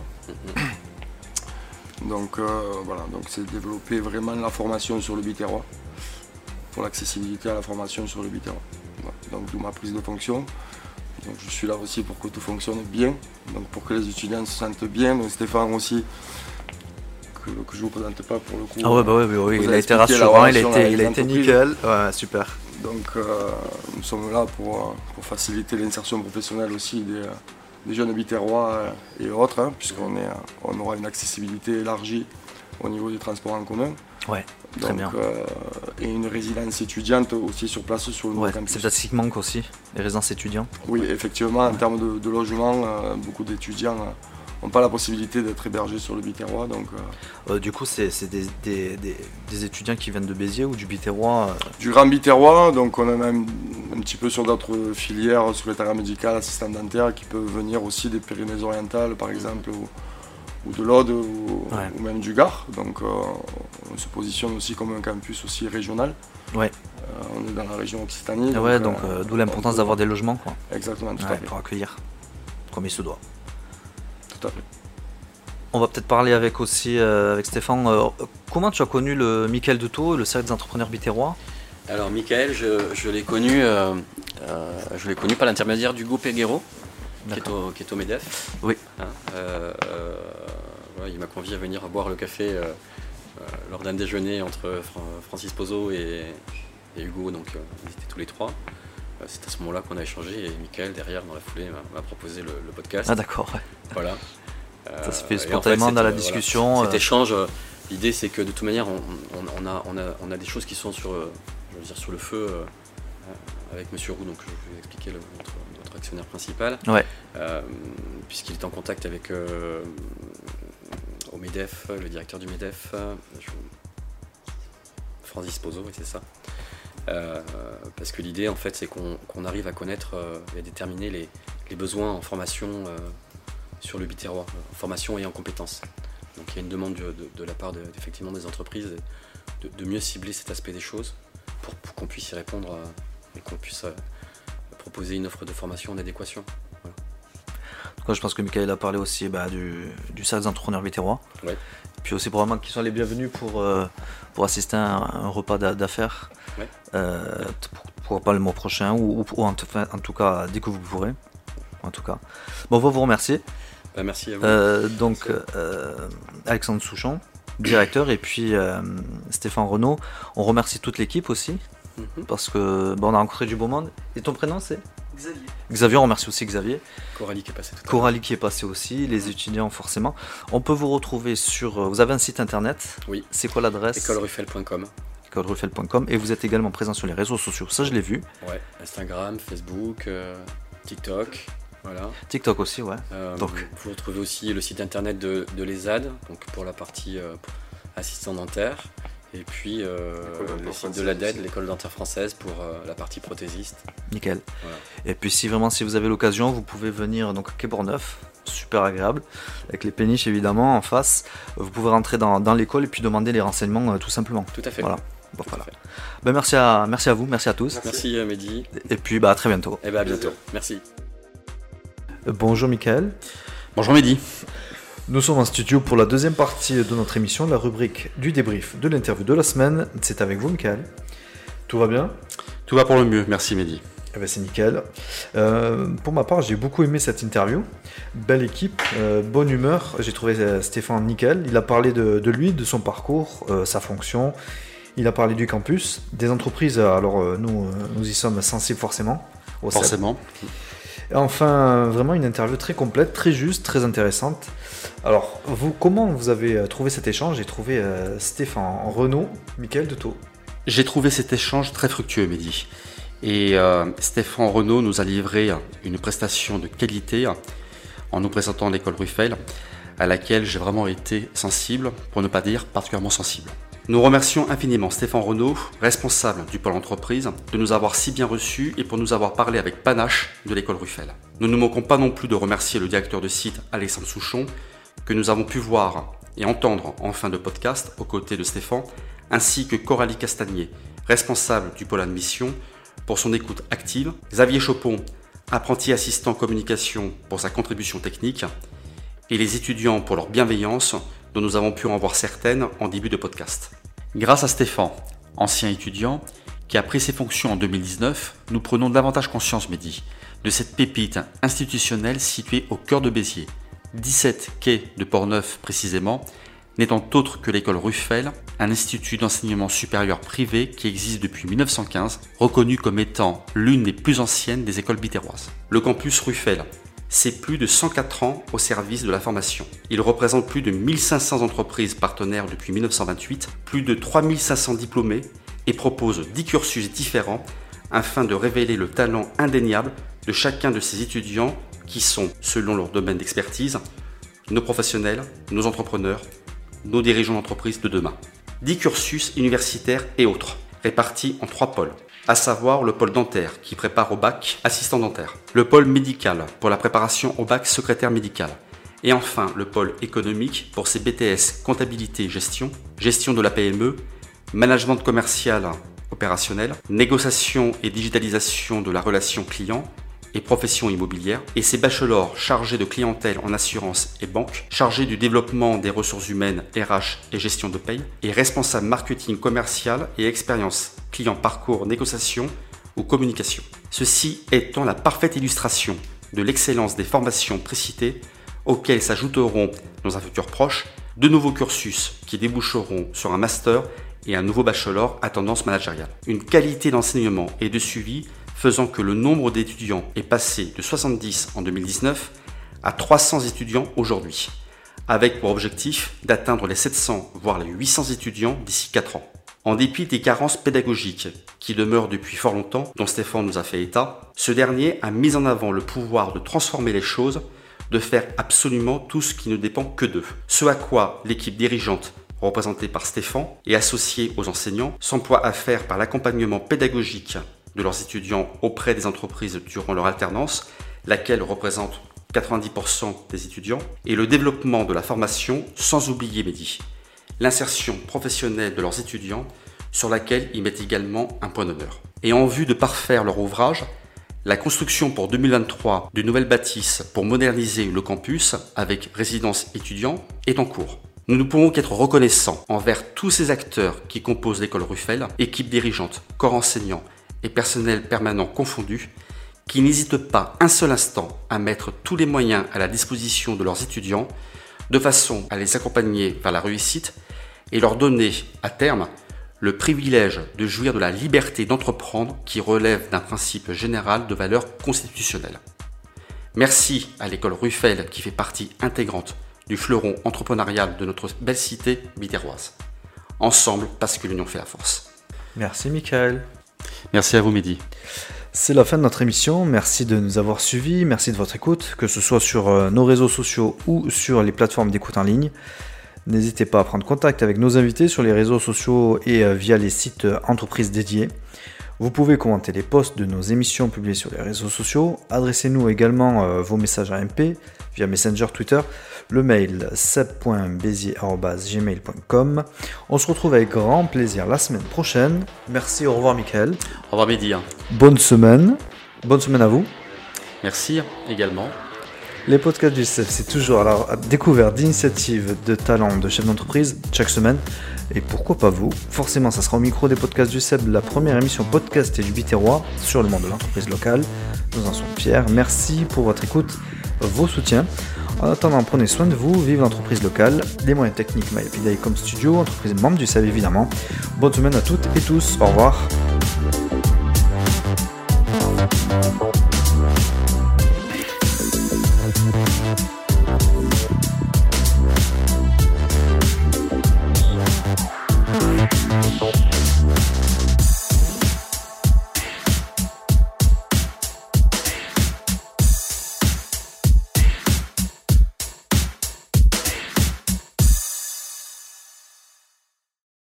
Donc euh, voilà, donc c'est développer vraiment la formation sur le biterrois, pour l'accessibilité à la formation sur le biterrois. Voilà. Donc d'où ma prise de fonction. Donc je suis là aussi pour que tout fonctionne bien, donc pour que les étudiants se sentent bien. Donc Stéphane aussi, que, que je ne vous présente pas pour le coup. Ah ouais bah ouais, ouais, ouais, Vous il a été rassurant, il a été, il a nickel. Ouais, super. Donc euh, nous sommes là pour, euh, pour faciliter l'insertion professionnelle aussi des, euh, des jeunes biterrois et autres, hein, puisqu'on on aura une accessibilité élargie au niveau du transport en commun. Ouais, très Donc, bien. euh, et une résidence étudiante aussi sur place sur le Ouais, c'est peut-être ce qui manque aussi, les résidences étudiants. Oui, effectivement, en termes de, de logement, euh, beaucoup d'étudiants n'ont pas la possibilité d'être hébergés sur le biterrois. Donc, euh, Euh, du coup, c'est des, des- des- des étudiants qui viennent de Béziers ou du Biterrois. euh, du grand biterrois, donc on en a un, un petit peu sur d'autres filières, sur l'état médical, assistant dentaire, qui peuvent venir aussi des Pyrénées-Orientales par exemple, ou, ou de l'Aude, ou, Ouais. ou même du Gard. Donc euh, on se positionne aussi comme un campus aussi régional. Ouais. Euh, on est dans la région Occitanie. Ah ouais, donc euh, euh, d'où l'importance d'avoir des logements quoi, Exactement, tout Ouais, à fait. pour accueillir, comme il se doit. Tout à fait. On va peut-être parler avec aussi euh, avec Stéphane. euh, comment tu as connu le Michael Duto et le cercle des entrepreneurs biterrois Alors Michael, je, je l'ai connu, euh, euh, je l'ai connu par l'intermédiaire d'Hugo Peguero, qui est, au, qui est au MEDEF. Oui. Hein, euh, euh, voilà, il m'a convié à venir boire le café euh, lors d'un déjeuner entre Fra- Francis Pozo et, et Hugo, donc ils étaient tous les trois. C'est à ce moment-là qu'on a échangé et Michael, derrière, dans la foulée, m'a- proposé le, le podcast. Ah d'accord. ouais. Voilà. Ça se fait et en fait, spontanément dans la discussion. voilà, cet échange, l'idée c'est que de toute manière, on, a, on, a, on a des choses qui sont sur, je veux dire, sur le feu avec Monsieur Roux, donc je vais vous expliquer le- notre, notre actionnaire principal. Ouais. Euh, Puisqu'il est en contact avec euh, au MEDEF, le directeur du MEDEF, euh, je- Francis Pozo, oui, c'est ça. Euh, parce que l'idée en fait c'est qu'on arrive à connaître euh, et à déterminer les, les besoins en formation euh, sur le biterrois, en formation et en compétences. Donc il y a une demande de, de- de la part de- effectivement des entreprises de, mieux cibler cet aspect des choses pour, pour qu'on puisse y répondre euh, et qu'on puisse euh, proposer une offre de formation en adéquation. Moi, je pense que Michael a parlé aussi bah, du, du cercle des entrepreneurs biterrois. Ouais. Puis aussi probablement qu'ils sont les bienvenus pour, euh, pour assister à un, un repas d'a- d'affaires. Ouais. Euh, pour- pas le mois prochain ou, en, en tout cas dès que vous pourrez. En tout cas. Bon, on va vous remercier. Bah, merci à vous. Euh, donc Alexandre Souchon, directeur, et puis euh, Stéphane Renaud. On remercie toute l'équipe aussi Mhm. parce que bon, on a rencontré du beau monde. Et ton prénom c'est Xavier. Xavier, on remercie aussi Xavier. Coralie qui est passée tout. Coralie qui est passé aussi, les étudiants forcément. On peut vous retrouver sur. euh, Vous avez un site internet Oui. C'est quoi l'adresse Écoleruffel.com. écoleruffel.com et vous êtes également présent sur les réseaux sociaux. Ça, je l'ai vu. Ouais. Instagram, Facebook, euh, TikTok. Voilà. TikTok aussi, ouais. Euh, Donc. vous, vous retrouvez aussi le site internet de, de l'ESAD, donc pour la partie euh, assistant dentaire. Et puis euh, le site de l'ADED, aussi. l'école dentaire française, pour euh, la partie prothésiste. Nickel. Voilà. Et puis si vraiment si vous avez l'occasion, vous pouvez venir donc à Quai Neuf, super agréable, avec les péniches évidemment en face. Vous pouvez rentrer dans, dans l'école et puis demander les renseignements euh, tout simplement. Tout à fait. Voilà. Bon, à voilà. fait. Ben, merci, à, merci à vous, merci à tous. Merci Mehdi. Et puis bah, à très bientôt. Et bien à bientôt. Merci. Bonjour Michael. Bonjour Mehdi. Nous sommes en studio pour la deuxième partie de notre émission, la rubrique du débrief de l'interview de la semaine. C'est avec vous Michael. Tout va bien? Tout va pour le mieux, merci Mehdi. Eh ben, c'est nickel. Euh, pour ma part, j'ai beaucoup aimé cette interview. Belle équipe, euh, bonne humeur. J'ai trouvé euh, Stéphane nickel. Il a parlé de, de lui, de son parcours, sa fonction. Il a parlé du campus, des entreprises. Alors nous, nous y sommes sensibles forcément. au. Forcément. Enfin, vraiment une interview très complète, très juste, très intéressante. Alors, vous, comment vous avez euh, trouvé cet échange? J'ai trouvé euh, Stéphane Renaud, Michael Deto. J'ai trouvé cet échange très fructueux Mehdi. Et euh, Stéphane Renaud nous a livré une prestation de qualité en nous présentant l'école Ruffel, à laquelle j'ai vraiment été sensible, pour ne pas dire particulièrement sensible. Nous remercions infiniment Stéphane Renaud, responsable du pôle entreprise, de nous avoir si bien reçus et pour nous avoir parlé avec panache de l'école Ruffel. Nous ne manquons pas non plus de remercier le directeur de site Alexandre Souchon, que nous avons pu voir et entendre en fin de podcast aux côtés de Stéphane, ainsi que Coralie Castagnier, responsable du pôle admission, pour son écoute active, Xavier Chopon, apprenti assistant communication pour sa contribution technique, et les étudiants pour leur bienveillance, dont nous avons pu en voir certaines en début de podcast. Grâce à Stéphane, ancien étudiant, qui a pris ses fonctions en 2019, nous prenons davantage conscience, Mehdi, de cette pépite institutionnelle située au cœur de Béziers, 17 quai de Portneuf précisément, n'étant autre que l'école Ruffel, un institut d'enseignement supérieur privé qui existe depuis 1915, reconnu comme étant l'une des plus anciennes des écoles bitéroises. Le campus Ruffel, c'est plus de 104 ans au service de la formation. Il représente plus de 1500 entreprises partenaires depuis 1928, plus de 3500 diplômés et propose 10 cursus différents afin de révéler le talent indéniable de chacun de ses étudiants qui sont, selon leur domaine d'expertise, nos professionnels, nos entrepreneurs, nos dirigeants d'entreprise de demain. 10 cursus universitaires et autres, répartis en trois pôles, à savoir le pôle dentaire qui prépare au bac assistant dentaire, le pôle médical pour la préparation au bac secrétaire médical, et enfin le pôle économique pour ses BTS comptabilité et gestion, gestion de la PME, management commercial opérationnel, négociation et digitalisation de la relation client, et profession immobilière, et ses bachelors chargés de clientèle en assurance et banque, chargés du développement des ressources humaines RH et gestion de paye, et responsable marketing commercial et expérience client parcours négociation ou communication. Ceci étant la parfaite illustration de l'excellence des formations précitées auxquelles s'ajouteront dans un futur proche de nouveaux cursus qui déboucheront sur un master et un nouveau bachelor à tendance managériale. Une qualité d'enseignement et de suivi faisant que le nombre d'étudiants est passé de 70 en 2019 à 300 étudiants aujourd'hui, avec pour objectif d'atteindre les 700 voire les 800 étudiants d'ici 4 ans. En dépit des carences pédagogiques qui demeurent depuis fort longtemps, dont Stéphane nous a fait état, ce dernier a mis en avant le pouvoir de transformer les choses, de faire absolument tout ce qui ne dépend que d'eux. Ce à quoi l'équipe dirigeante représentée par Stéphane et associée aux enseignants s'emploie à faire par l'accompagnement pédagogique de leurs étudiants auprès des entreprises durant leur alternance, laquelle représente 90% des étudiants, et le développement de la formation, sans oublier Mehdi, l'insertion professionnelle de leurs étudiants, sur laquelle ils mettent également un point d'honneur. Et en vue de parfaire leur ouvrage, la construction pour 2023 d'une nouvelle bâtisse pour moderniser le campus avec résidence étudiant est en cours. Nous ne pouvons qu'être reconnaissants envers tous ces acteurs qui composent l'école Ruffel, équipe dirigeante, corps enseignant et personnel permanent confondus, qui n'hésitent pas un seul instant à mettre tous les moyens à la disposition de leurs étudiants, de façon à les accompagner vers la réussite et leur donner, à terme, le privilège de jouir de la liberté d'entreprendre qui relève d'un principe général de valeur constitutionnelle. Merci à l'école Ruffel qui fait partie intégrante du fleuron entrepreneurial de notre belle cité biterroise. Ensemble, parce que l'union fait la force. Merci Michael. Merci à vous Mehdi. C'est la fin de notre émission. Merci de nous avoir suivis. Merci de votre écoute, que ce soit sur euh, nos réseaux sociaux ou sur les plateformes d'écoute en ligne. N'hésitez pas à prendre contact avec nos invités sur les réseaux sociaux et euh, via les sites euh, entreprises dédiés. Vous pouvez commenter les posts de nos émissions publiées sur les réseaux sociaux. Adressez-nous également vos messages à MP via Messenger Twitter, le mail seb.bézier.gmail.com. On se retrouve avec grand plaisir la semaine prochaine. Merci, au revoir Michael. Au revoir Mehdi. Bonne semaine. Bonne semaine à vous. Merci également. Les podcasts du CEF, c'est toujours à la découverte d'initiatives, de talents, de chefs d'entreprise chaque semaine. Et pourquoi pas vous? Forcément, ça sera au micro des podcasts du CEF, la première émission podcast et du Biterrois sur le monde de l'entreprise locale. Nous en sommes fiers. Merci pour votre écoute, vos soutiens. En attendant, prenez soin de vous, vive l'entreprise locale, les moyens techniques MyAPI comme studio, entreprise membre du CEF évidemment. Bonne semaine à toutes et tous, au revoir.